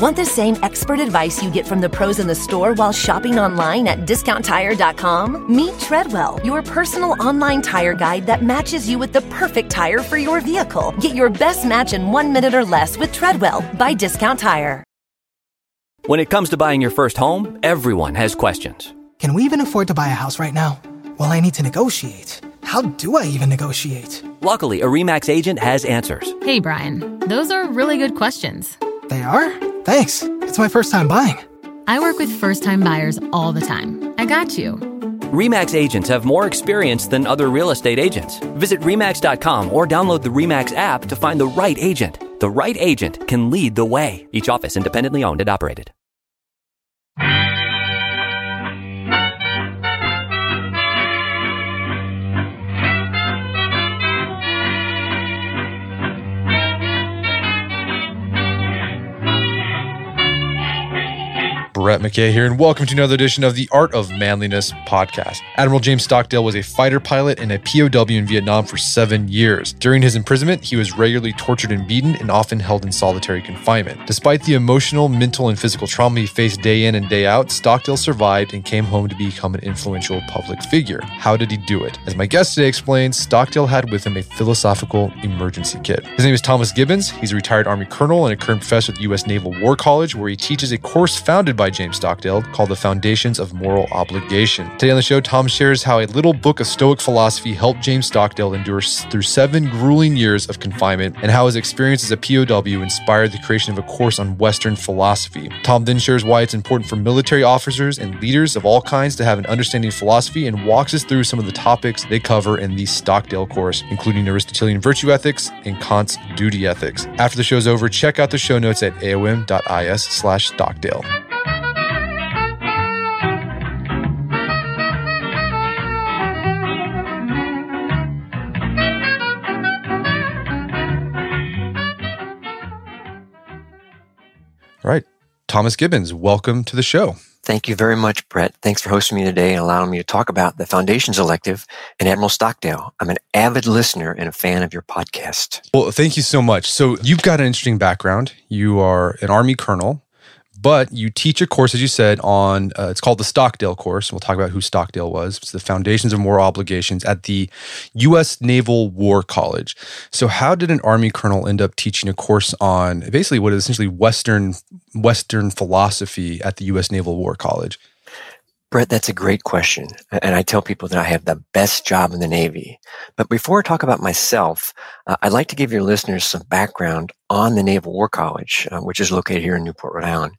Want the same expert advice you get from the pros in the store while shopping online at discounttire.com? Meet Treadwell, your personal online tire guide that matches you with the perfect tire for your vehicle. Get your best match in one minute or less with Treadwell by Discount Tire. When it comes to buying your first home, everyone has questions. Can we even afford to buy a house right now? Well, I need to negotiate. How do I even negotiate? Luckily, a REMAX agent has answers. Hey, Brian, those are really good questions. They are? Thanks. It's my first time buying. I work with first time buyers all the time. I got you. REMAX agents have more experience than other real estate agents. Visit REMAX.com or download the REMAX app to find the right agent. The right agent can lead the way. Each office independently owned and operated. Brett McKay here, and welcome to another edition of the Art of Manliness podcast. Admiral James Stockdale was a fighter pilot and a POW in Vietnam for seven years. During his imprisonment, he was regularly tortured and beaten and often held in solitary confinement. Despite the emotional, mental, and physical trauma he faced day in and day out, Stockdale survived and came home to become an influential public figure. How did he do it? As my guest today explains, Stockdale had with him a philosophical emergency kit. His name is Thomas Gibbons. He's a retired Army colonel and a current professor at the U.S. Naval War College, where he teaches a course founded by James Stockdale called The Foundations of Moral Obligation. Today on the show, Tom shares how a little book of Stoic philosophy helped James Stockdale endure through seven grueling years of confinement and how his experience as a POW inspired the creation of a course on Western philosophy. Tom then shares why it's important for military officers and leaders of all kinds to have an understanding of philosophy and walks us through some of the topics they cover in the Stockdale course, including Aristotelian virtue ethics and Kant's duty ethics. After the show's over, check out the show notes at aom.is slash Stockdale. All right. Thomas Gibbons, welcome to the show. Thank you very much, Brett. Thanks for hosting me today and allowing me to talk about the Foundations Elective and Admiral Stockdale. I'm an avid listener and a fan of your podcast. Well, thank you so much. So, you've got an interesting background. You are an Army colonel, but you teach a course, as you said, on uh, it's called the Stockdale course. We'll talk about who Stockdale was. It's the Foundations of Moral Obligations at the U.S. Naval War College. So, how did an Army colonel end up teaching a course on basically what is essentially Western Western philosophy at the U.S. Naval War College? Brett, that's a great question. And I tell people that I have the best job in the Navy. But before I talk about myself, uh, I'd like to give your listeners some background on the Naval War College, uh, which is located here in Newport, Rhode Island.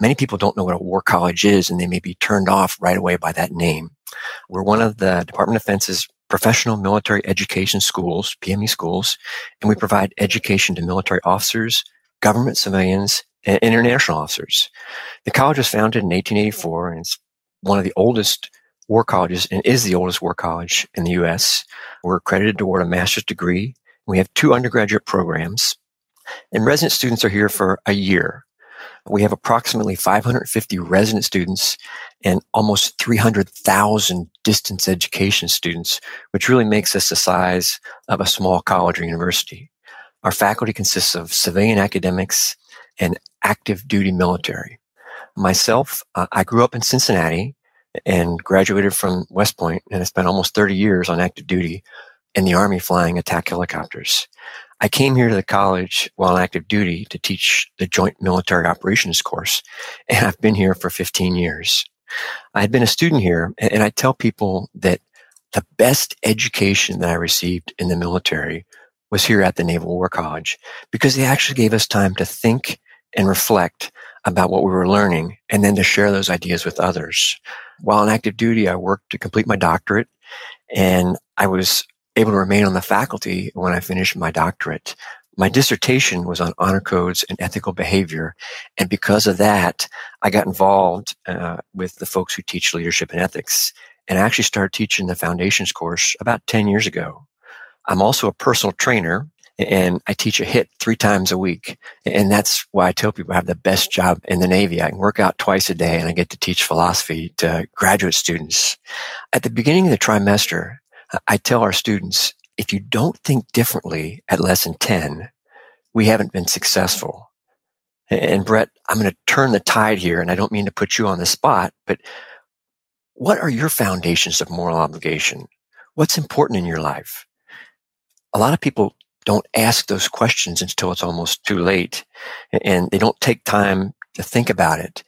Many people don't know what a war college is, and they may be turned off right away by that name. We're one of the Department of Defense's professional military education schools, PME schools, and we provide education to military officers, government civilians, and international officers. The college was founded in 1884 and it's one of the oldest war colleges and is the oldest war college in the U.S. We're accredited to award a master's degree. We have two undergraduate programs and resident students are here for a year. We have approximately 550 resident students and almost 300,000 distance education students, which really makes us the size of a small college or university. Our faculty consists of civilian academics and active duty military. Myself, uh, I grew up in Cincinnati and graduated from West Point, and I spent almost 30 years on active duty in the Army flying attack helicopters. I came here to the college while on active duty to teach the Joint Military Operations course, and I've been here for 15 years. I had been a student here, and I tell people that the best education that I received in the military was here at the Naval War College because they actually gave us time to think and reflect about what we were learning and then to share those ideas with others. While on active duty, I worked to complete my doctorate and I was able to remain on the faculty when I finished my doctorate. My dissertation was on honor codes and ethical behavior. And because of that, I got involved uh, with the folks who teach leadership and ethics. And I actually started teaching the foundations course about 10 years ago. I'm also a personal trainer and I teach a HIT three times a week. And that's why I tell people I have the best job in the Navy. I can work out twice a day and I get to teach philosophy to graduate students. At the beginning of the trimester, I tell our students, if you don't think differently at lesson 10, we haven't been successful. And Brett, I'm going to turn the tide here, and I don't mean to put you on the spot, but what are your foundations of moral obligation? What's important in your life? A lot of people don't ask those questions until it's almost too late, and they don't take time to think about it.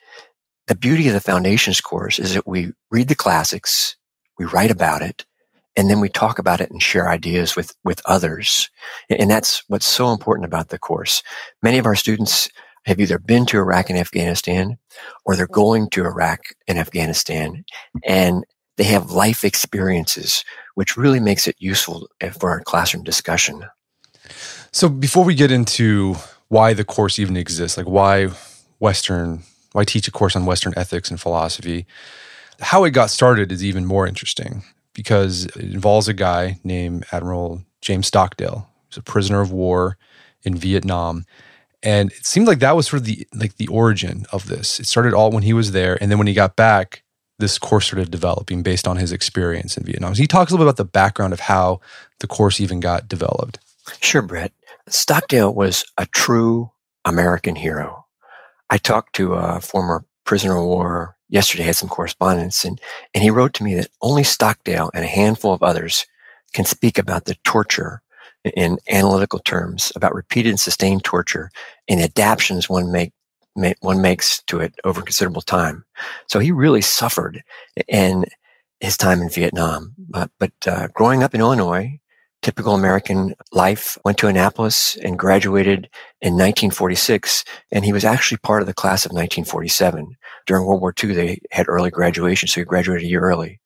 The beauty of the foundations course is that we read the classics, we write about it, and then we talk about it and share ideas with, with others. And that's what's so important about the course. Many of our students have either been to Iraq and Afghanistan or they're going to Iraq and Afghanistan and they have life experiences, which really makes it useful eh, for our classroom discussion. So before we get into why the course even exists, like why Western, why teach a course on Western ethics and philosophy, how it got started is even more interesting because it involves a guy named Admiral James Stockdale. Was a prisoner of war in Vietnam. And it seemed like that was sort of the like the origin of this. It started all when he was there, and then when he got back, this course started developing based on his experience in Vietnam. So he talks a little bit about the background of how the course even got developed. Sure, Brett. Stockdale was a true American hero. I talked to a former prisoner of war yesterday, had some correspondence, and, and he wrote to me that only Stockdale and a handful of others can speak about the torture in analytical terms, about repeated and sustained torture and adaptations one make, make one makes to it over considerable time. So he really suffered in his time in Vietnam. But, but uh, growing up in Illinois, typical American life, went to Annapolis and graduated in 1946. And he was actually part of the class of 1947. During World War II, they had early graduation, so he graduated a year early.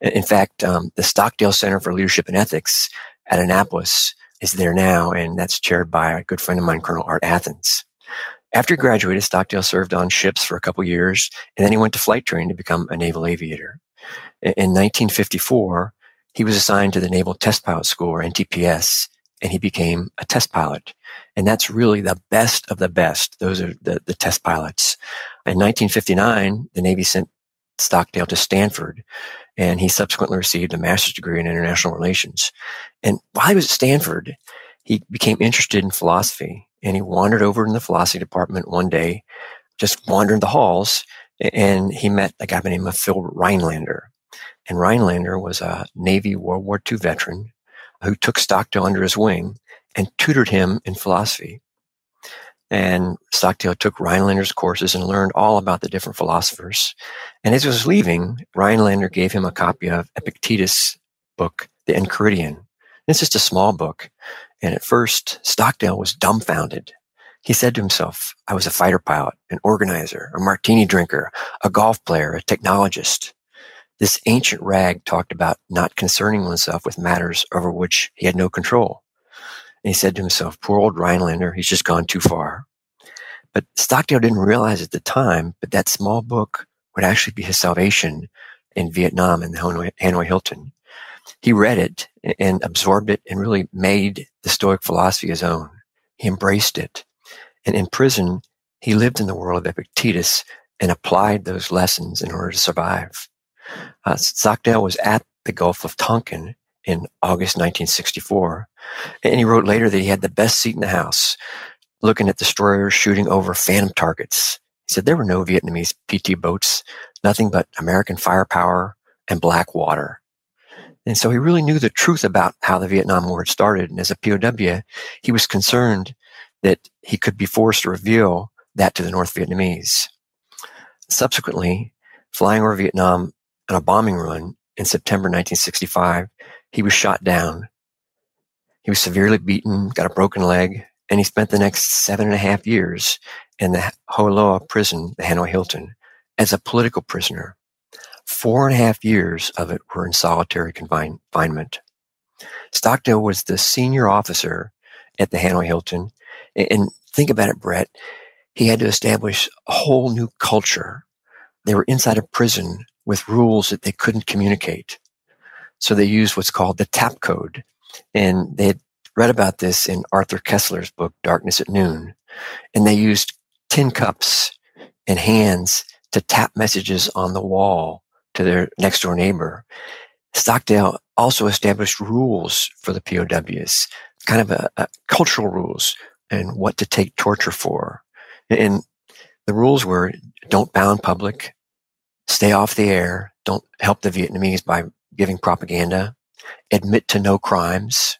In fact, um, the Stockdale Center for Leadership and Ethics at Annapolis is there now, and that's chaired by a good friend of mine, Colonel Art Athens. After he graduated, Stockdale served on ships for a couple years, and then he went to flight training to become a naval aviator. In 1954, he was assigned to the Naval Test Pilot School, or NTPS, and he became a test pilot. And that's really the best of the best. Those are the, the test pilots. In 1959, the Navy sent Stockdale to Stanford, and he subsequently received a master's degree in international relations. And while he was at Stanford, he became interested in philosophy, and he wandered over in the philosophy department one day, just wandering the halls, and he met a guy by the name of Phil Rhinelander. And Rhinelander was a Navy World War II veteran who took Stockdale under his wing and tutored him in philosophy. And Stockdale took Rhinelander's courses and learned all about the different philosophers. And as he was leaving, Rhinelander gave him a copy of Epictetus' book, The Enchiridion. It's just a small book. And at first, Stockdale was dumbfounded. He said to himself, I was a fighter pilot, an organizer, a martini drinker, a golf player, a technologist. This ancient rag talked about not concerning oneself with matters over which he had no control. And he said to himself, poor old Rhinelander, he's just gone too far. But Stockdale didn't realize at the time, but that small book would actually be his salvation in Vietnam and the Hanoi, Hanoi Hilton. He read it and absorbed it and really made the Stoic philosophy his own. He embraced it. And in prison, he lived in the world of Epictetus and applied those lessons in order to survive. Uh, Stockdale was at the Gulf of Tonkin in August 1964, and he wrote later that he had the best seat in the house, looking at destroyers shooting over phantom targets. He said there were no Vietnamese PT boats, nothing but American firepower and black water. And so he really knew the truth about how the Vietnam War had started. And as a POW, he was concerned that he could be forced to reveal that to the North Vietnamese. Subsequently, flying over Vietnam on a bombing run in September 1965, he was shot down. He was severely beaten, got a broken leg, and he spent the next seven and a half years in the Hoa Lo prison, the Hanoi Hilton, as a political prisoner. Four and a half years of it were in solitary confinement. Stockdale was the senior officer at the Hanoi Hilton. And think about it, Brett. He had to establish a whole new culture. They were inside a prison with rules that they couldn't communicate. So they used what's called the tap code. And they had read about this in Arthur Koestler's book, Darkness at Noon. And they used tin cups and hands to tap messages on the wall to their next door neighbor. Stockdale also established rules for the POWs, kind of a, a cultural rules and what to take torture for. And The rules were don't bound public, stay off the air, don't help the Vietnamese by giving propaganda, admit to no crimes,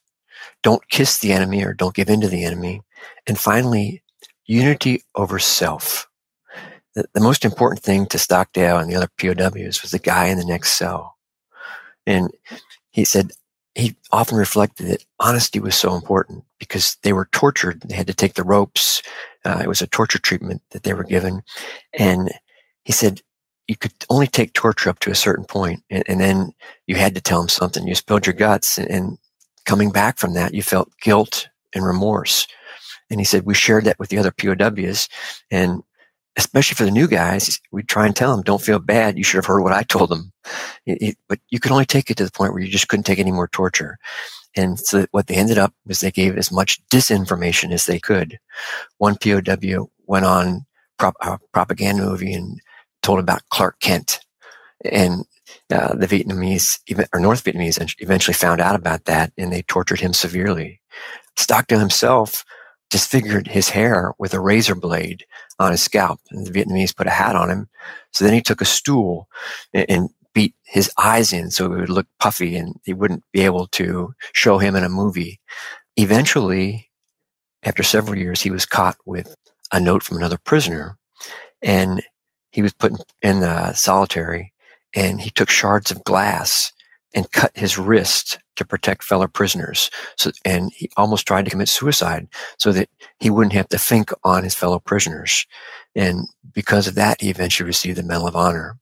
don't kiss the enemy or don't give in to the enemy, and finally, unity over self. The, the most important thing to Stockdale and the other POWs was the guy in the next cell. And he said he often reflected that honesty was so important because they were tortured. They had to take the ropes. Uh, it was a torture treatment that they were given. And he said you could only take torture up to a certain point, and, and then you had to tell them something. You spilled your guts, and, and coming back from that, you felt guilt and remorse. And he said we shared that with the other POWs, and especially for the new guys, we try and tell them, don't feel bad. You should have heard what I told them. It, it, but you could only take it to the point where you just couldn't take any more torture. And so what they ended up was they gave as much disinformation as they could. One POW went on prop, a propaganda movie and told about Clark Kent. And uh, the Vietnamese or North Vietnamese eventually found out about that and they tortured him severely. Stockdale himself disfigured his hair with a razor blade on his scalp. And the Vietnamese put a hat on him. So then he took a stool and, and beat his eyes in so it would look puffy and he wouldn't be able to show him in a movie. Eventually, after several years, he was caught with a note from another prisoner and he was put in the solitary and he took shards of glass and cut his wrist to protect fellow prisoners. So, and he almost tried to commit suicide so that he wouldn't have to think on his fellow prisoners. And because of that, he eventually received the Medal of Honor.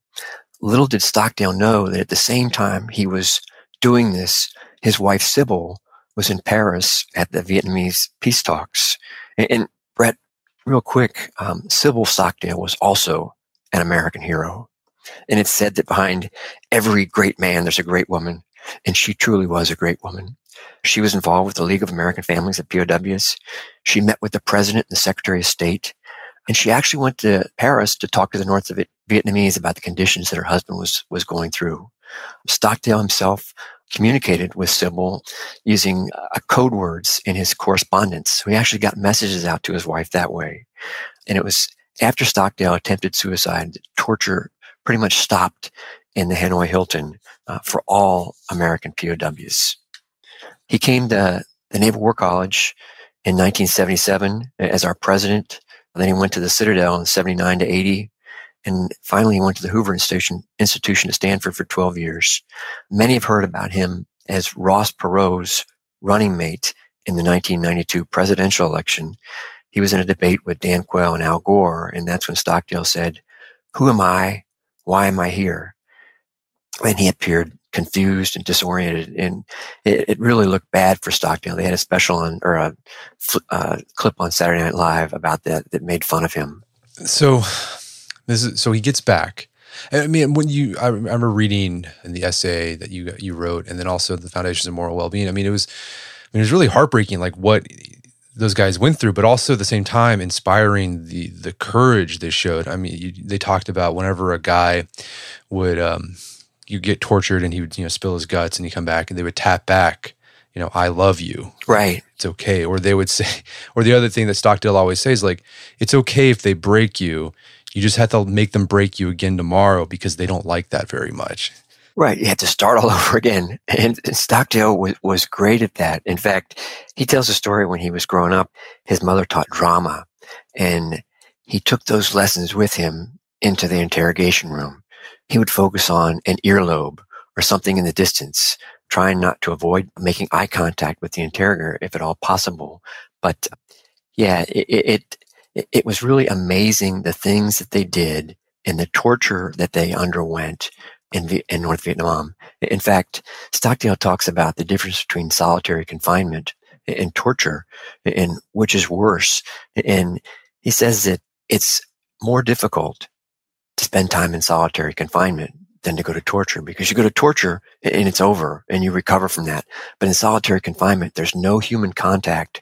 Little did Stockdale know that at the same time he was doing this, his wife Sybil was in Paris at the Vietnamese peace talks. And, and Brett, real quick, um, Sybil Stockdale was also an American hero. And it's said that behind every great man, there's a great woman. And she truly was a great woman. She was involved with the League of American Families at POWs. She met with the president and the secretary of state. And she actually went to Paris to talk to the North Vietnamese about the conditions that her husband was, was going through. Stockdale himself communicated with Sybil using uh, code words in his correspondence. So he actually got messages out to his wife that way. And it was after Stockdale attempted suicide, torture pretty much stopped in the Hanoi Hilton uh, for all American POWs. He came to the Naval War College in 1977 as our president. Then he went to the Citadel in 79 to 80. And finally, he went to the Hoover Institution, Institution at Stanford for 12 years. Many have heard about him as Ross Perot's running mate in the 1992 presidential election. He was in a debate with Dan Quayle and Al Gore, and that's when Stockdale said, Who am I? Why am I here? And he appeared confused and disoriented, and it, it really looked bad for Stockdale. They had a special on or a uh, clip on Saturday Night Live about that that made fun of him. So, this is so he gets back. I mean, when you, I remember reading in the essay that you you wrote, and then also the Foundations of Moral Well-being. I mean, it was, I mean, it was really heartbreaking, like what those guys went through, but also at the same time inspiring the the courage they showed. I mean, you, they talked about whenever a guy would um, you get tortured and he would you know spill his guts and he come back and they would tap back, you know, I love you. Right. It's okay. Or they would say, or the other thing that Stockdale always says, like, it's okay if they break you. You just have to make them break you again tomorrow because they don't like that very much. Right. You had to start all over again. And, Stockdale was, was great at that. In fact, he tells a story when he was growing up, his mother taught drama and he took those lessons with him into the interrogation room. He would focus on an earlobe or something in the distance, trying not to avoid making eye contact with the interrogator if at all possible. But yeah, it, it, it was really amazing the things that they did and the torture that they underwent in, v- in North Vietnam. In fact, Stockdale talks about the difference between solitary confinement and torture and which is worse. And he says that it's more difficult to spend time in solitary confinement than to go to torture because you go to torture and it's over and you recover from that. But in solitary confinement, there's no human contact,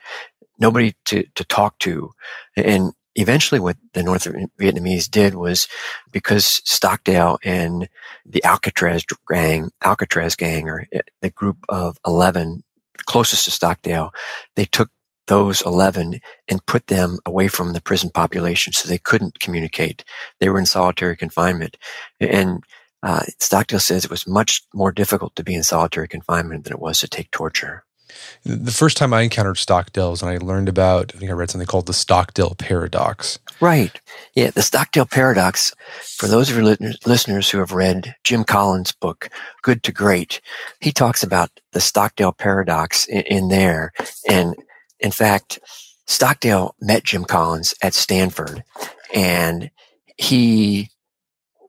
nobody to, to talk to. And eventually what the North Vietnamese did was because Stockdale and the Alcatraz gang, Alcatraz gang, or eh, the group of 11 closest to Stockdale, they took those 11 and put them away from the prison population so they couldn't communicate. They were in solitary confinement. And uh, Stockdale says it was much more difficult to be in solitary confinement than it was to take torture. The first time I encountered Stockdale and I learned about, I think I read something called the Stockdale paradox. Right. Yeah, the Stockdale paradox. For those of your listeners who have read Jim Collins' book, Good to Great, he talks about the Stockdale paradox in, in there. And in fact, Stockdale met Jim Collins at Stanford and he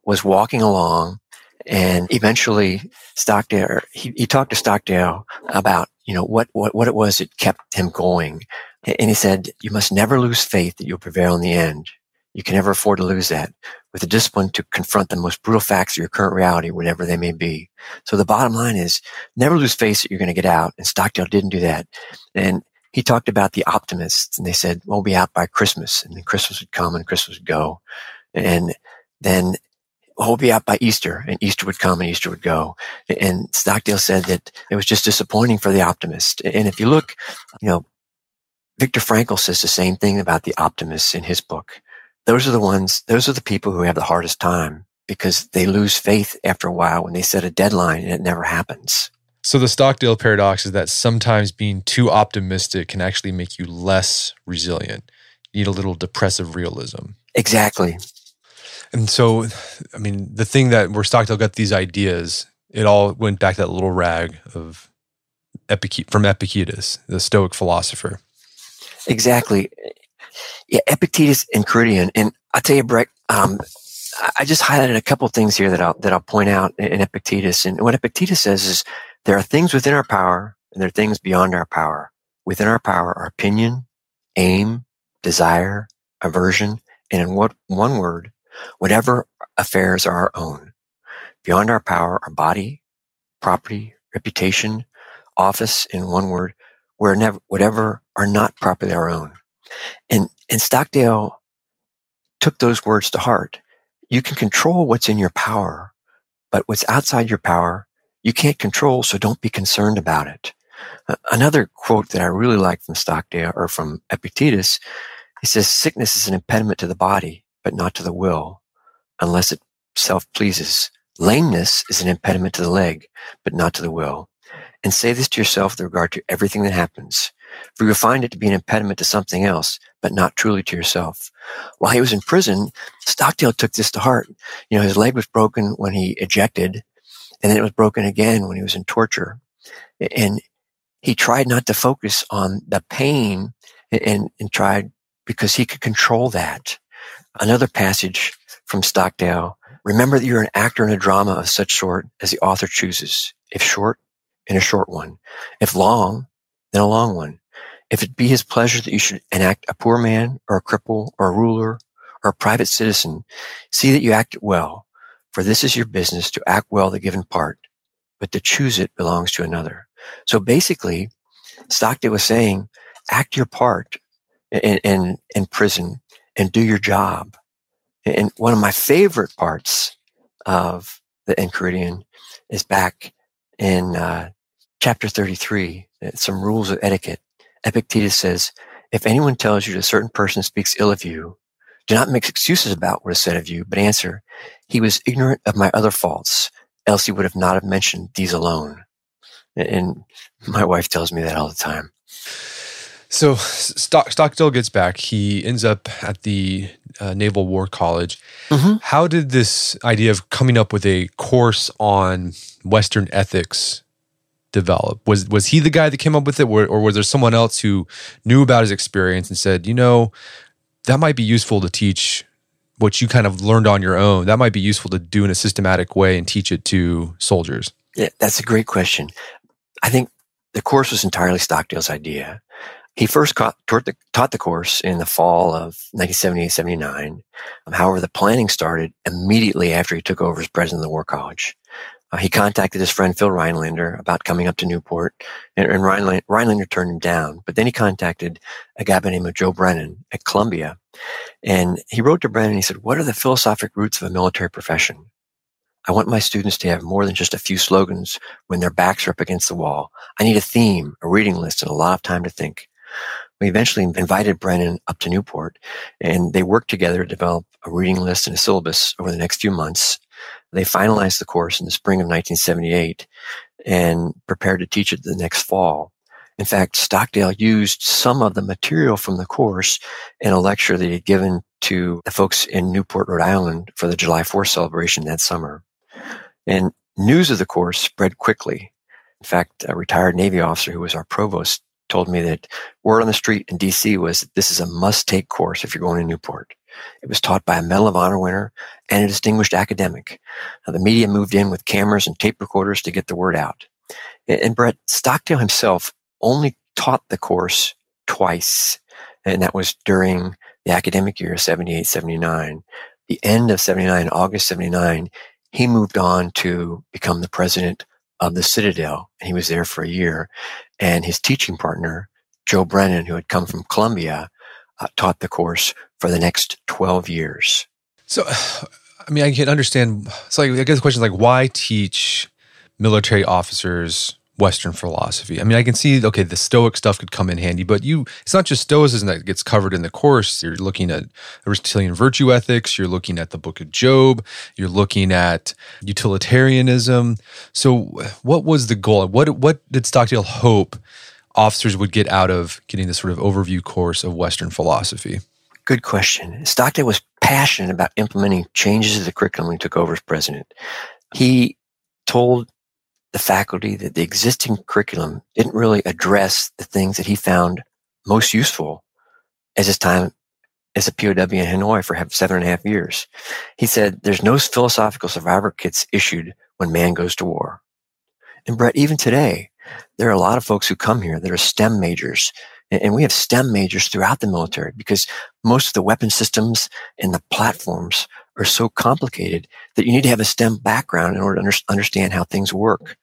was walking along and eventually Stockdale, he, he talked to Stockdale about, you know, what, what, what it was that kept him going. And he said, you must never lose faith that you'll prevail in the end. You can never afford to lose that with the discipline to confront the most brutal facts of your current reality, whatever they may be. So the bottom line is never lose faith that you're going to get out. And Stockdale didn't do that. And he talked about the optimists and they said, we'll be out by Christmas. And then Christmas would come and Christmas would go. And then we'll be out by Easter and Easter would come and Easter would go. And Stockdale said that it was just disappointing for the optimist. And if you look, you know, Viktor Frankl says the same thing about the optimists in his book. Those are the ones, those are the people who have the hardest time because they lose faith after a while when they set a deadline and it never happens. So the Stockdale paradox is that sometimes being too optimistic can actually make you less resilient. You need a little depressive realism. Exactly. And so, I mean, the thing that where Stockdale got these ideas, it all went back to that little rag of Epic- from Epictetus, the Stoic philosopher. Exactly. Yeah, Epictetus Enchiridion. And I'll tell you, Brett, um, I just highlighted a couple things here that I'll, that I'll point out in Epictetus. And what Epictetus says is there are things within our power and there are things beyond our power. Within our power are opinion, aim, desire, aversion, and in what one word, whatever affairs are our own. Beyond our power our body, property, reputation, office, in one word, never, whatever are not properly our own. And, and Stockdale took those words to heart. You can control what's in your power, but what's outside your power, you can't control, so don't be concerned about it. Another quote that I really like from Stockdale or from Epictetus, he says, sickness is an impediment to the body, but not to the will, unless it self pleases. Lameness is an impediment to the leg, but not to the will. And say this to yourself with regard to everything that happens, for you'll find it to be an impediment to something else, but not truly to yourself. While he was in prison, Stockdale took this to heart. You know, his leg was broken when he ejected, and then it was broken again when he was in torture. And he tried not to focus on the pain and, and tried because he could control that. Another passage from Stockdale. Remember that you're an actor in a drama of such sort as the author chooses. If short, in a short one. If long, then a long one. If it be his pleasure that you should enact a poor man or a cripple or a ruler or a private citizen, see that you act it well. For this is your business to act well the given part, but to choose it belongs to another. So basically, Stockdale was saying, act your part in, in, in prison and do your job. And one of my favorite parts of the Enchiridion is back in uh, chapter 33, some rules of etiquette. Epictetus says, if anyone tells you that a certain person speaks ill of you, do not make excuses about what is said of you, but answer, he was ignorant of my other faults, else he would have not have mentioned these alone. And my wife tells me that all the time. So Stock, Stockdale gets back. He ends up at the uh, Naval War College. Mm-hmm. How did this idea of coming up with a course on Western ethics develop? Was was he the guy that came up with it, or, or was there someone else who knew about his experience and said, you know, that might be useful to teach what you kind of learned on your own, that might be useful to do in a systematic way and teach it to soldiers? Yeah, that's a great question. I think the course was entirely Stockdale's idea. He first taught the, taught the course in the fall of 1978 79. Um, however, the planning started immediately after he took over as president of the War College. Uh, he contacted his friend Phil Rhinelander about coming up to Newport, and, and Rhinelander, Rhinelander turned him down. But then he contacted a guy by the name of Joe Brennan at Columbia, and he wrote to Brennan. He said, "What are the philosophic roots of a military profession? I want my students to have more than just a few slogans when their backs are up against the wall. I need a theme, a reading list, and a lot of time to think. We eventually invited Brennan up to Newport and they worked together to develop a reading list and a syllabus over the next few months. They finalized the course in the spring of 1978 and prepared to teach it the next fall. In fact, Stockdale used some of the material from the course in a lecture that he had given to the folks in Newport, Rhode Island for the July 4th celebration that summer. And news of the course spread quickly. In fact, a retired Navy officer who was our provost told me that word on the street in DC was this is a must take course if you're going to Newport. It was taught by a Medal of Honor winner and a distinguished academic. Now, the media moved in with cameras and tape recorders to get the word out. And Brett Stockdale himself only taught the course twice, and that was during the academic year 78 79. The end of 79, August 79, he moved on to become the president of the Citadel, and he was there for a year. And his teaching partner, Joe Brennan, who had come from Columbia, uh, taught the course for the next 12 years. So, I mean, I can understand. So, I guess the question is like, why teach military officers Western philosophy. I mean, I can see, okay, the Stoic stuff could come in handy, but you, it's not just Stoicism that gets covered in the course. You're looking at Aristotelian virtue ethics, you're looking at the book of Job, you're looking at utilitarianism. So, what was the goal? What, what did Stockdale hope officers would get out of getting this sort of overview course of Western philosophy? Good question. Stockdale was passionate about implementing changes to the curriculum when he took over as president. He told the faculty that the existing curriculum didn't really address the things that he found most useful as his time as a POW in Hanoi for seven and a half years. He said, there's no philosophical survivor kits issued when man goes to war. And Brett, even today, there are a lot of folks who come here that are STEM majors. And we have STEM majors throughout the military because most of the weapon systems and the platforms are so complicated that you need to have a STEM background in order to understand how things work.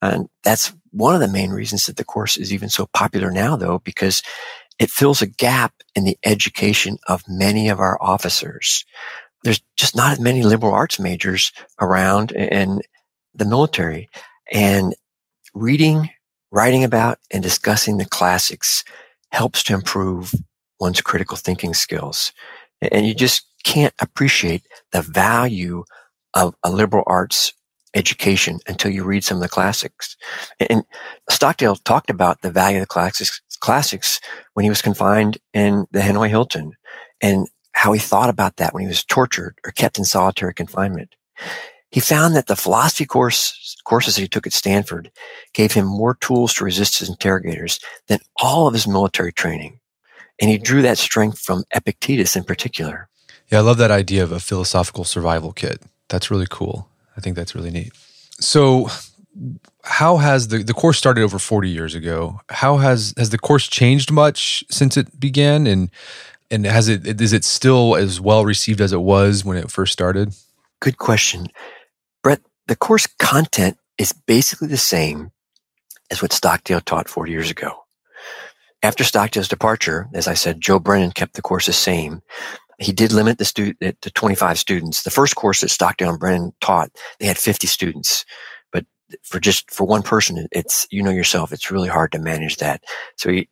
And that's one of the main reasons that the course is even so popular now, though, because it fills a gap in the education of many of our officers. There's just not as many liberal arts majors around in the military. And reading, writing about, and discussing the classics helps to improve one's critical thinking skills. And you just can't appreciate the value of a liberal arts education until you read some of the classics. And Stockdale talked about the value of the classics, classics when he was confined in the Hanoi Hilton and how he thought about that when he was tortured or kept in solitary confinement. He found that the philosophy course, courses that he took at Stanford gave him more tools to resist his interrogators than all of his military training. And he drew that strength from Epictetus in particular. Yeah, I love that idea of a philosophical survival kit. That's really cool. I think that's really neat. So, how has the, the course started over 40 years ago? How has has the course changed much since it began and and has it is it still as well received as it was when it first started? Good question. Brett, the course content is basically the same as what Stockdale taught 40 years ago. After Stockdale's departure, as I said, Joe Brennan kept the course the same. He did limit the student to 25 students. The first course that Stockdale and Brennan taught, they had 50 students. But for just for one person, it's you know yourself, it's really hard to manage that. So he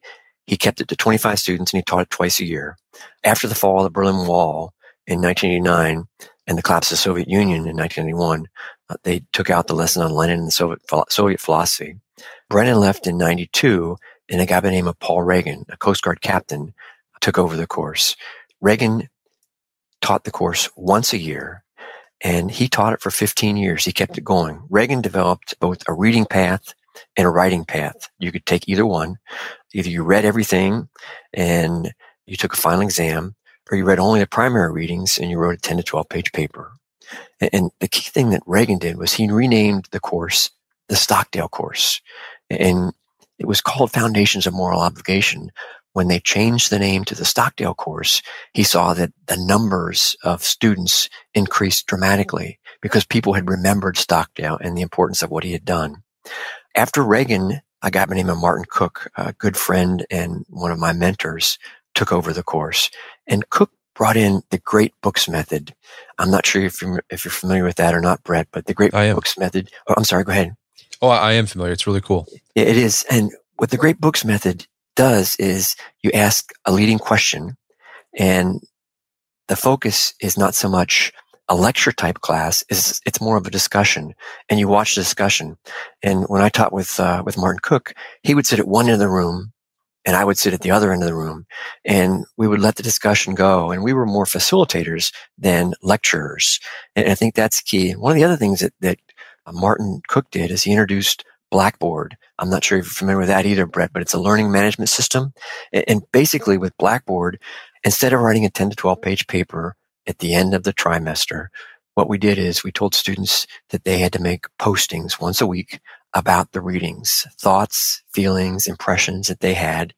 he kept it to 25 students and he taught it twice a year. After the fall of the Berlin Wall in 1989 and the collapse of the Soviet Union in 1991, uh, they took out the lesson on Lenin and the Soviet, Soviet philosophy. Brennan left in 92 and a guy by the name of Paul Reagan, a Coast Guard captain, took over the course. Reagan taught the course once a year and he taught it for 15 years. He kept it going. Reagan developed both a reading path and a writing path. You could take either one. Either you read everything and you took a final exam or you read only the primary readings and you wrote a 10 to 12 page paper. And the key thing that Reagan did was he renamed the course the Stockdale course. And it was called Foundations of Moral Obligation when they changed the name to the Stockdale course, he saw that the numbers of students increased dramatically because people had remembered Stockdale and the importance of what he had done. After Reagan, a guy by the name of Martin Cook, a good friend and one of my mentors, took over the course. And Cook brought in the great books method. I'm not sure if you're, if you're familiar with that or not, Brett, but the great books method. Oh, I'm sorry, go ahead. Oh, I am familiar. It's really cool. It is. And with the great books method, does is you ask a leading question and the focus is not so much a lecture type class is it's more of a discussion and you watch the discussion. And when i taught with uh, with martin cook he would sit at one end of the room and i would sit at the other end of the room and we would let the discussion go and we were more facilitators than lecturers. And i think that's key. One of the other things that, that martin cook did is he introduced blackboard i'm not sure if you're familiar with that either brett but it's a learning management system and basically with blackboard instead of writing a 10 to 12 page paper at the end of the trimester, what we did is we told students that they had to make postings once a week about the readings, thoughts, feelings, impressions that they had.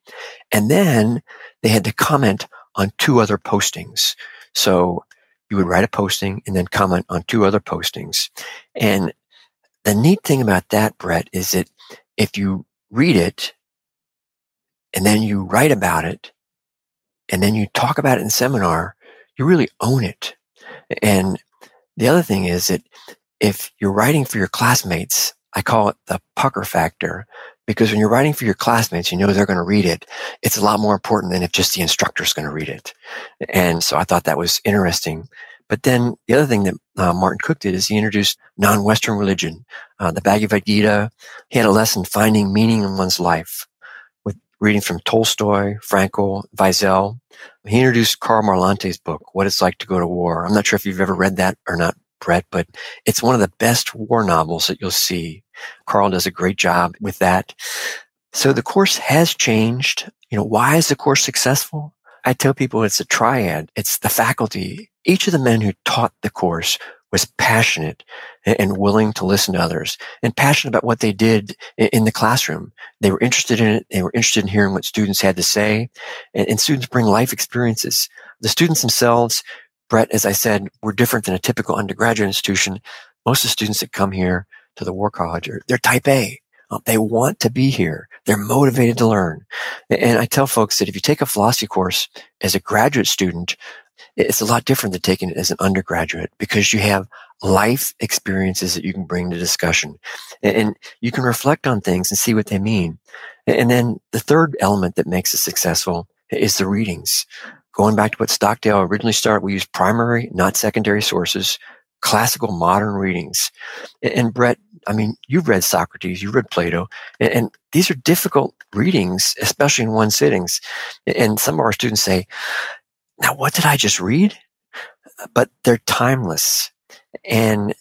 And then they had to comment on two other postings. So you would write a posting and then comment on two other postings. And the neat thing about that, Brett, is that if you read it and then you write about it and then you talk about it in seminar, you really own it. And the other thing is that if you're writing for your classmates, I call it the pucker factor because when you're writing for your classmates, you know they're going to read it. It's a lot more important than if just the instructor's going to read it. And so I thought that was interesting. But then the other thing that uh, Martin Cook did is he introduced non-Western religion, uh, the Bhagavad Gita. He had a lesson finding meaning in one's life with reading from Tolstoy, Frankl, Wiesel. He introduced Karl Marlantes' book, What It's Like to Go to War. I'm not sure if you've ever read that or not, Brett, but it's one of the best war novels that you'll see. Karl does a great job with that. So the course has changed. You know, why is the course successful? I tell people it's a triad. It's the faculty. Each of the men who taught the course was passionate and willing to listen to others and passionate about what they did in the classroom. They were interested in it. They were interested in hearing what students had to say and, students bring life experiences. The students themselves, Brett, as I said, were different than a typical undergraduate institution. Most of the students that come here to the War College are, they're type A. Uh, they want to be here. They're motivated to learn. And I tell folks that if you take a philosophy course as a graduate student, it's a lot different than taking it as an undergraduate because you have life experiences that you can bring to discussion and you can reflect on things and see what they mean. And then the third element that makes it successful is the readings. Going back to what Stockdale originally started, we use primary, not secondary sources, classical modern readings. And Brett, I mean, you've read Socrates, you've read Plato, and, these are difficult readings, especially in one sittings. And some of our students say, now, what did I just read? But they're timeless. And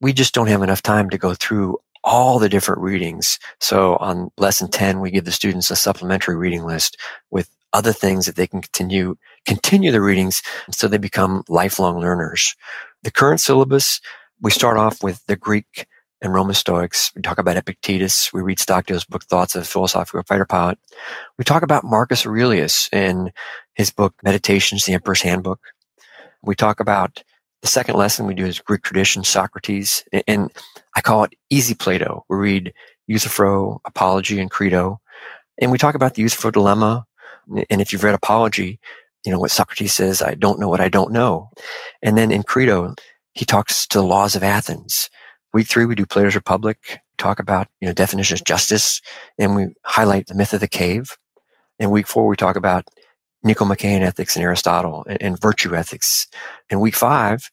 we just don't have enough time to go through all the different readings. So on lesson 10, we give the students a supplementary reading list with other things that they can continue, continue the readings so they become lifelong learners. The current syllabus, we start off with the Greek and Roman Stoics. We talk about Epictetus. We read Stockdale's book, Thoughts of a Philosophical Fighter Pilot. We talk about Marcus Aurelius and his book, Meditations, the Emperor's Handbook. We talk about the second lesson we do is Greek tradition, Socrates, and I call it easy Plato. We read Euthyphro, Apology, and Crito. And we talk about the Euthyphro dilemma. And if you've read Apology, you know what Socrates says, I don't know what I don't know. And then in Crito, he talks to the laws of Athens. Week three, we do Plato's Republic, talk about, you know, definitions of justice, and we highlight the myth of the cave. In week four, we talk about Nicomachean ethics and Aristotle and, and virtue ethics. In week five,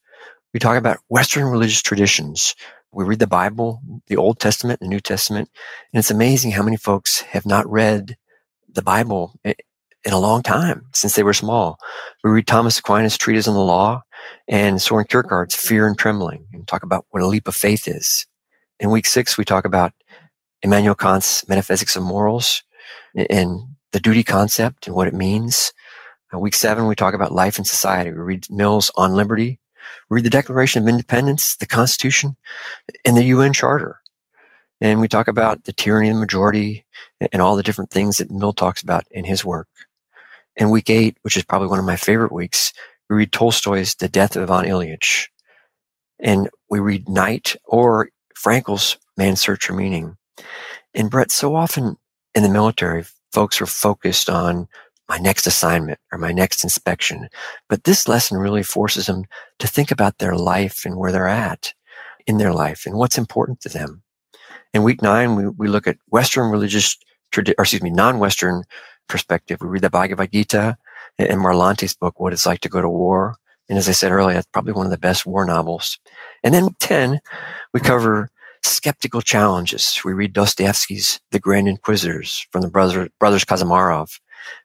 we talk about Western religious traditions. We read the Bible, the Old Testament, the New Testament, and it's amazing how many folks have not read the Bible eh, in a long time since they were small. We read Thomas Aquinas' treatise on the law and Soren Kierkegaard's Fear and Trembling and talk about what a leap of faith is. In week six, we talk about Immanuel Kant's Metaphysics of Morals and the duty concept and what it means. In week seven, we talk about life and society. We read Mill's On Liberty. We read the Declaration of Independence, the Constitution, and the UN Charter. And we talk about the tyranny of the majority and all the different things that Mill talks about in his work. In week eight, which is probably one of my favorite weeks, we read Tolstoy's The Death of Ivan Ilyich. And we read Night or Frankl's Man's Search for Meaning. And Brett, so often in the military, folks are focused on my next assignment or my next inspection. But this lesson really forces them to think about their life and where they're at in their life and what's important to them. In week nine, we, we look at Western religious, or excuse me, non-Western perspective. We read the Bhagavad Gita and Marlantes book, What It's Like to Go to War. And as I said earlier, that's probably one of the best war novels. And then 10, we cover skeptical challenges. We read Dostoevsky's The Grand Inquisitors from the brother, brothers Karamazov.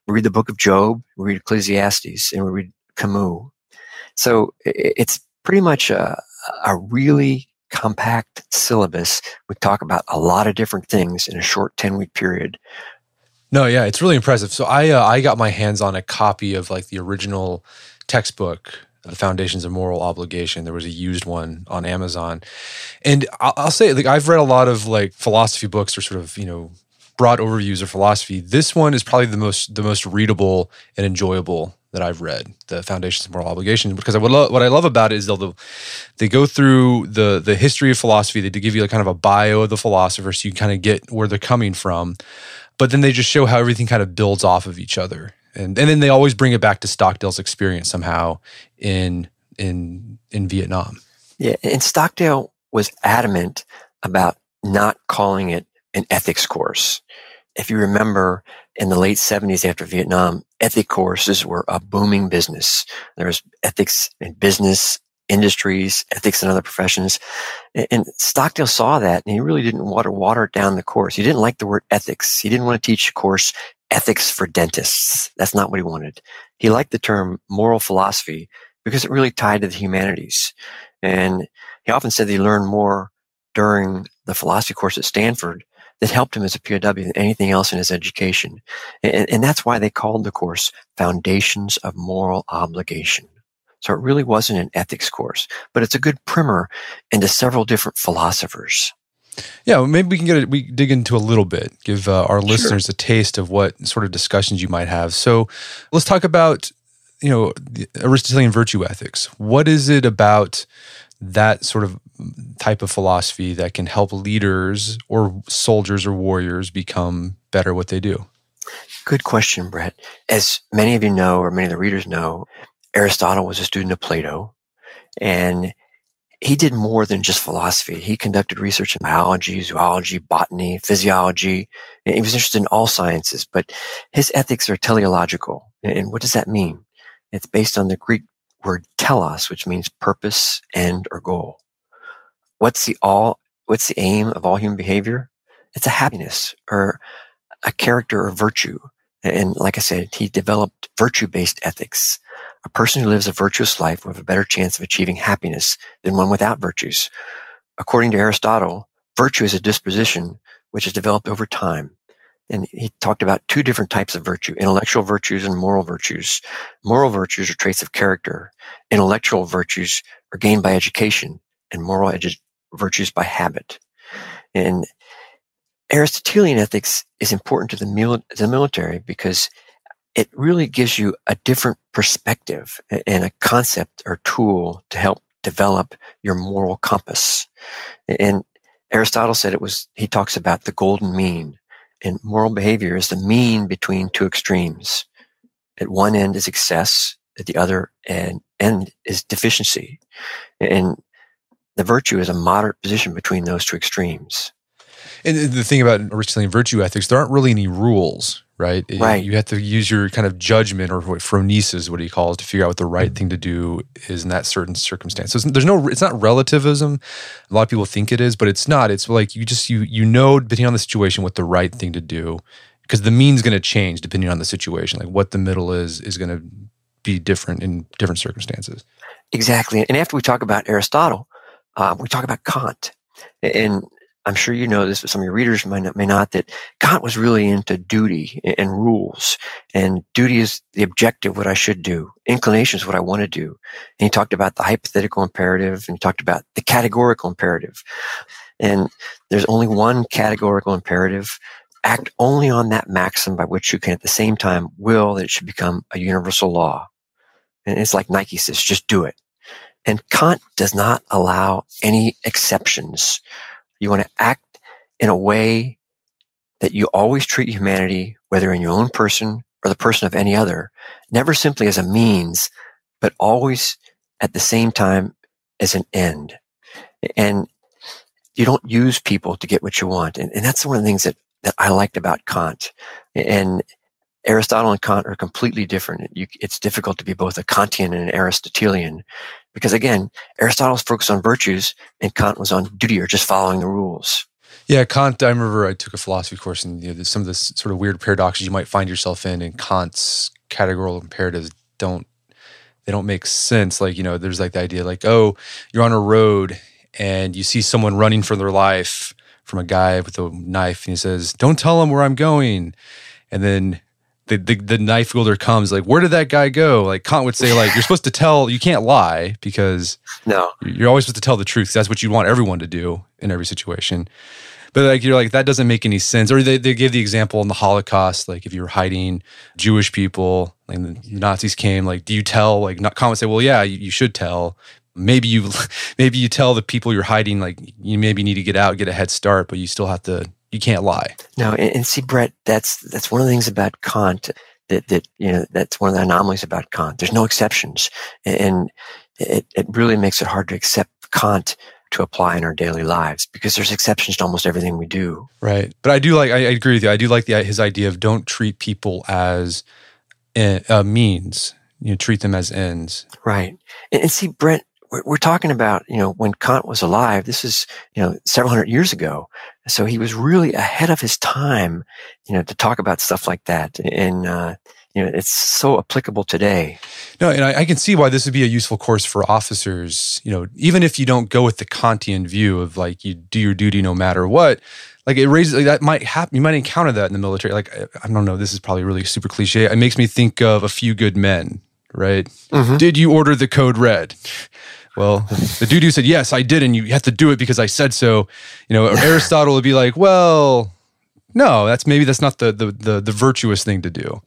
We read the book of Job, we read Ecclesiastes, and we read Camus. So it's pretty much a, a really compact syllabus. We talk about a lot of different things in a short 10 week period. No, yeah, it's really impressive. So I uh, I got my hands on a copy of like the original textbook, The Foundations of Moral Obligation. There was a used one on Amazon, and I'll, I'll say like I've read a lot of like philosophy books or sort of you know broad overviews of philosophy. This one is probably the most the most readable and enjoyable that I've read, the Foundations of Moral Obligation, because I would lo- what I love about it is they'll they go through the the history of philosophy. They give you like kind of a bio of the philosopher, so you kind of get where they're coming from. But then they just show how everything kind of builds off of each other, and and then they always bring it back to Stockdale's experience somehow in in in Vietnam. Yeah, and Stockdale was adamant about not calling it an ethics course. If you remember, in the late 70s after Vietnam, ethic courses were a booming business. There was ethics in business, industries, ethics and other professions. And Stockdale saw that and he really didn't want to water down the course. He didn't like the word ethics. He didn't want to teach a course ethics for dentists. That's not what he wanted. He liked the term moral philosophy because it really tied to the humanities. And he often said that he learned more during the philosophy course at Stanford that helped him as a POW than anything else in his education. And, and that's why they called the course Foundations of Moral Obligation. So it really wasn't an ethics course, but it's a good primer into several different philosophers. Yeah, well, maybe we can get it. We dig into a little bit, give uh, our listeners sure. a taste of what sort of discussions you might have. So, let's talk about you know Aristotelian virtue ethics. What is it about that sort of type of philosophy that can help leaders or soldiers or warriors become better at what they do? Good question, Brett. As many of you know, or many of the readers know, Aristotle was a student of Plato and he did more than just philosophy. He conducted research in biology, zoology, botany, physiology. He was interested in all sciences, but his ethics are teleological. And what does that mean? It's based on the Greek word telos, which means purpose, end, or goal. What's the all, what's the aim of all human behavior? It's a happiness or a character or virtue. And like I said, he developed virtue-based ethics. A person who lives a virtuous life will have a better chance of achieving happiness than one without virtues. According to Aristotle, virtue is a disposition which is developed over time and he talked about two different types of virtue, intellectual virtues and moral virtues. Moral virtues are traits of character. Intellectual virtues are gained by education and moral edu- virtues by habit. And Aristotelian ethics is important to the, mil- the military because it really gives you a different perspective and a concept or tool to help develop your moral compass. And Aristotle said it was, he talks about the golden mean and moral behavior is the mean between two extremes. At one end is excess, at the other end, is deficiency. And the virtue is a moderate position between those two extremes. And the thing about Aristotelian virtue ethics, there aren't really any rules, right? Right. You have to use your kind of judgment or what phronesis, what he calls, to figure out what the right thing to do is in that certain circumstance. So there's no, it's not relativism. A lot of people think it is, but it's not. It's like you just you you know, depending on the situation, what the right thing to do, because the mean's going to change depending on the situation. Like what the middle is is going to be different in different circumstances. Exactly. And after we talk about Aristotle, uh, we talk about Kant. And I'm sure you know this, but some of your readers may not, may not, that Kant was really into duty and rules. And duty is the objective, what I should do. Inclination is what I want to do. And he talked about the hypothetical imperative and he talked about the categorical imperative. And there's only one categorical imperative. Act only on that maxim by which you can at the same time will that it should become a universal law. And it's like Nike says, just do it. And Kant does not allow any exceptions you want to act in a way that you always treat humanity, whether in your own person or the person of any other, never simply as a means, but always at the same time as an end. And you don't use people to get what you want. And, and that's one of the things that, that I liked about Kant. And Aristotle and Kant are completely different. You, it's difficult to be both a Kantian and an Aristotelian because again, Aristotle's focused on virtues and Kant was on duty or just following the rules. Yeah, Kant. I remember I took a philosophy course, and you know, some of the sort of weird paradoxes you might find yourself in, and Kant's categorical imperatives don't they don't make sense. Like you know, there's like the idea, like oh, you're on a road and you see someone running for their life from a guy with a knife, and he says, "Don't tell him where I'm going," and then the, the, the knife wielder comes like where did that guy go? Like kant would say like you're supposed to tell you can't lie because no. you're always supposed to tell the truth that's what you want everyone to do in every situation. But like you're like that doesn't make any sense. Or they, they give the example in the holocaust like if you were hiding jewish people like the nazis came like do you tell like not kant would say well yeah you, you should tell. Maybe you maybe you tell the people you're hiding like you maybe need to get out get a head start but you still have to you can't lie. No, and, and, see, Brett, that's that's one of the things about Kant that that you know that's one of the anomalies about Kant. There's no exceptions, and it it really makes it hard to accept Kant to apply in our daily lives because there's exceptions to almost everything we do. Right, but I do like I, I agree with you. I do like the his idea of don't treat people as uh, means. You know, treat them as ends. Right, and, and see, Brett, we're, we're talking about, you know, when Kant was alive, this is, you know, several hundred years ago. So he was really ahead of his time, you know, to talk about stuff like that. And, uh, you know, it's so applicable today. No, and I, I, can see why this would be a useful course for officers. You know, even if you don't go with the Kantian view of like you do your duty no matter what, like it raises like that might happen. You might encounter that in the military. Like I don't know, this is probably really super cliche. It makes me think of a few good men, right? Mm-hmm. Did you order the code red? Well, the dude who said, yes, I did, and you have to do it because I said so, you know, Aristotle would be like, well, no, that's maybe that's not the, the, the, the virtuous thing to do.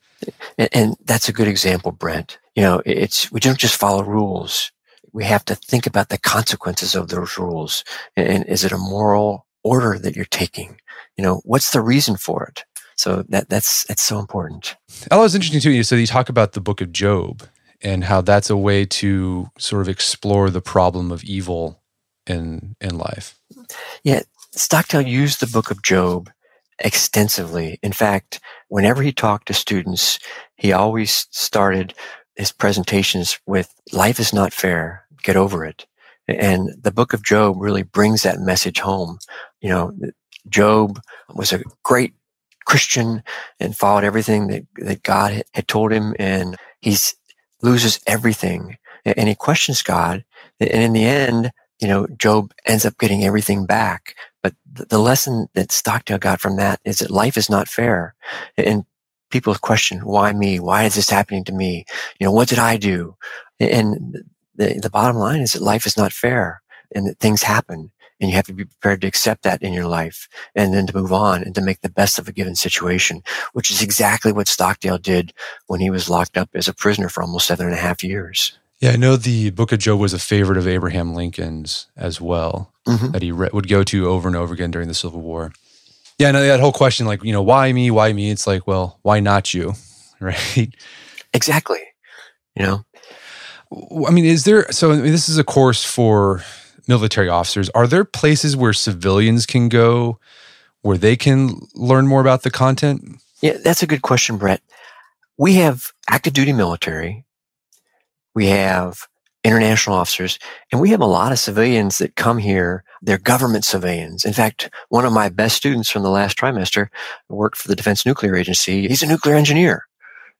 And, and that's a good example, Brett. You know, it's, we don't just follow rules. We have to think about the consequences of those rules. And, and is it a moral order that you're taking? You know, what's the reason for it? So that that's that's so important. That was interesting too. You so you talk about the book of Job, and how that's a way to sort of explore the problem of evil in in life. Yeah, Stockdale used the book of Job extensively. In fact, whenever he talked to students, he always started his presentations with life is not fair, get over it. And the book of Job really brings that message home. You know, Job was a great Christian and followed everything that, that God had told him. And he's loses everything and he questions God. And in the end, you know, Job ends up getting everything back. But the lesson that Stockdale got from that is that life is not fair. And people question, why me? Why is this happening to me? You know, what did I do? And the, the bottom line is that life is not fair and that things happen and you have to be prepared to accept that in your life and then to move on and to make the best of a given situation, which is exactly what Stockdale did when he was locked up as a prisoner for almost seven and a half years. Yeah, I know the Book of Job was a favorite of Abraham Lincoln's as well, mm-hmm. that he re- would go to over and over again during the Civil War. Yeah, no, that whole question, like, you know, why me? Why me? It's like, well, why not you? Right? Exactly. You know, I mean, is there, so I mean, this is a course for military officers, are there places where civilians can go where they can learn more about the content? Yeah, that's a good question, Brett. We have active duty military, we have international officers, and we have a lot of civilians that come here. They're government civilians. In fact, one of my best students from the last trimester worked for the Defense Nuclear Agency. He's a nuclear engineer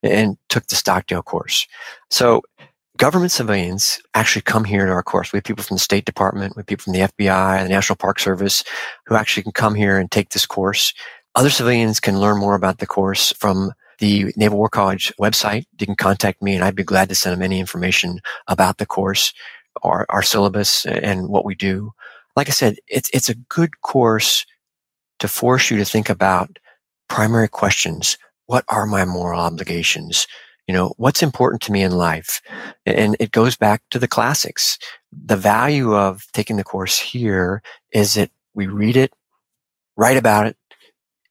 and took the Stockdale course. So government civilians actually come here to our course. We have people from the State Department, we have people from the FBI, the National Park Service, who actually can come here and take this course. Other civilians can learn more about the course from the Naval War College website. You can contact me and I'd be glad to send them any information about the course, our, our syllabus and what we do. Like I said, it's, it's a good course to force you to think about primary questions. What are my moral obligations? You know, what's important to me in life? And it goes back to the classics. The value of taking the course here is that we read it, write about it,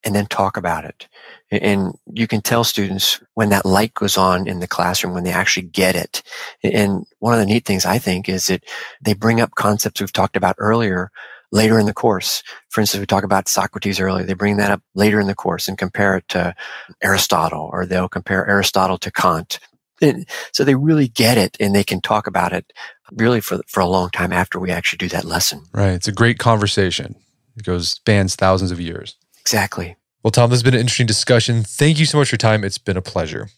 and then talk about it. And you can tell students when that light goes on in the classroom, when they actually get it. And one of the neat things I think is that they bring up concepts we've talked about earlier, later in the course. For instance, we talk about Socrates earlier. They bring that up later in the course and compare it to Aristotle, or they'll compare Aristotle to Kant. And so they really get it and they can talk about it really for, for a long time after we actually do that lesson. Right. It's a great conversation. It goes spans thousands of years. Exactly. Well, Tom, this has been an interesting discussion. Thank you so much for your time. It's been a pleasure.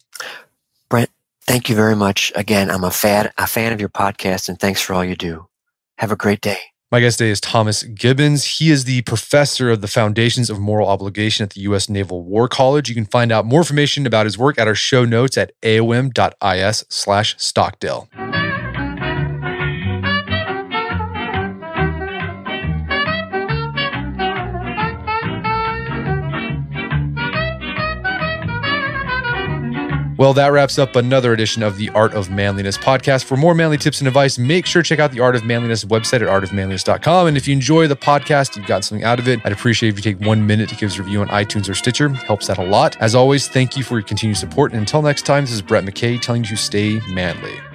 Brett, thank you very much. Again, I'm a fan, a fan of your podcast and thanks for all you do. Have a great day. My guest today is Thomas Gibbons. He is the professor of the Foundations of Moral Obligation at the U.S. Naval War College. You can find out more information about his work at our show notes at aom.is slash Stockdale. Well, that wraps up another edition of the Art of Manliness podcast. For more manly tips and advice, make sure to check out the Art of Manliness website at artofmanliness.com. And if you enjoy the podcast, you've gotten something out of it, I'd appreciate if you take one minute to give us a review on iTunes or Stitcher. Helps out a lot. As always, thank you for your continued support. And until next time, this is Brett McKay telling you to stay manly.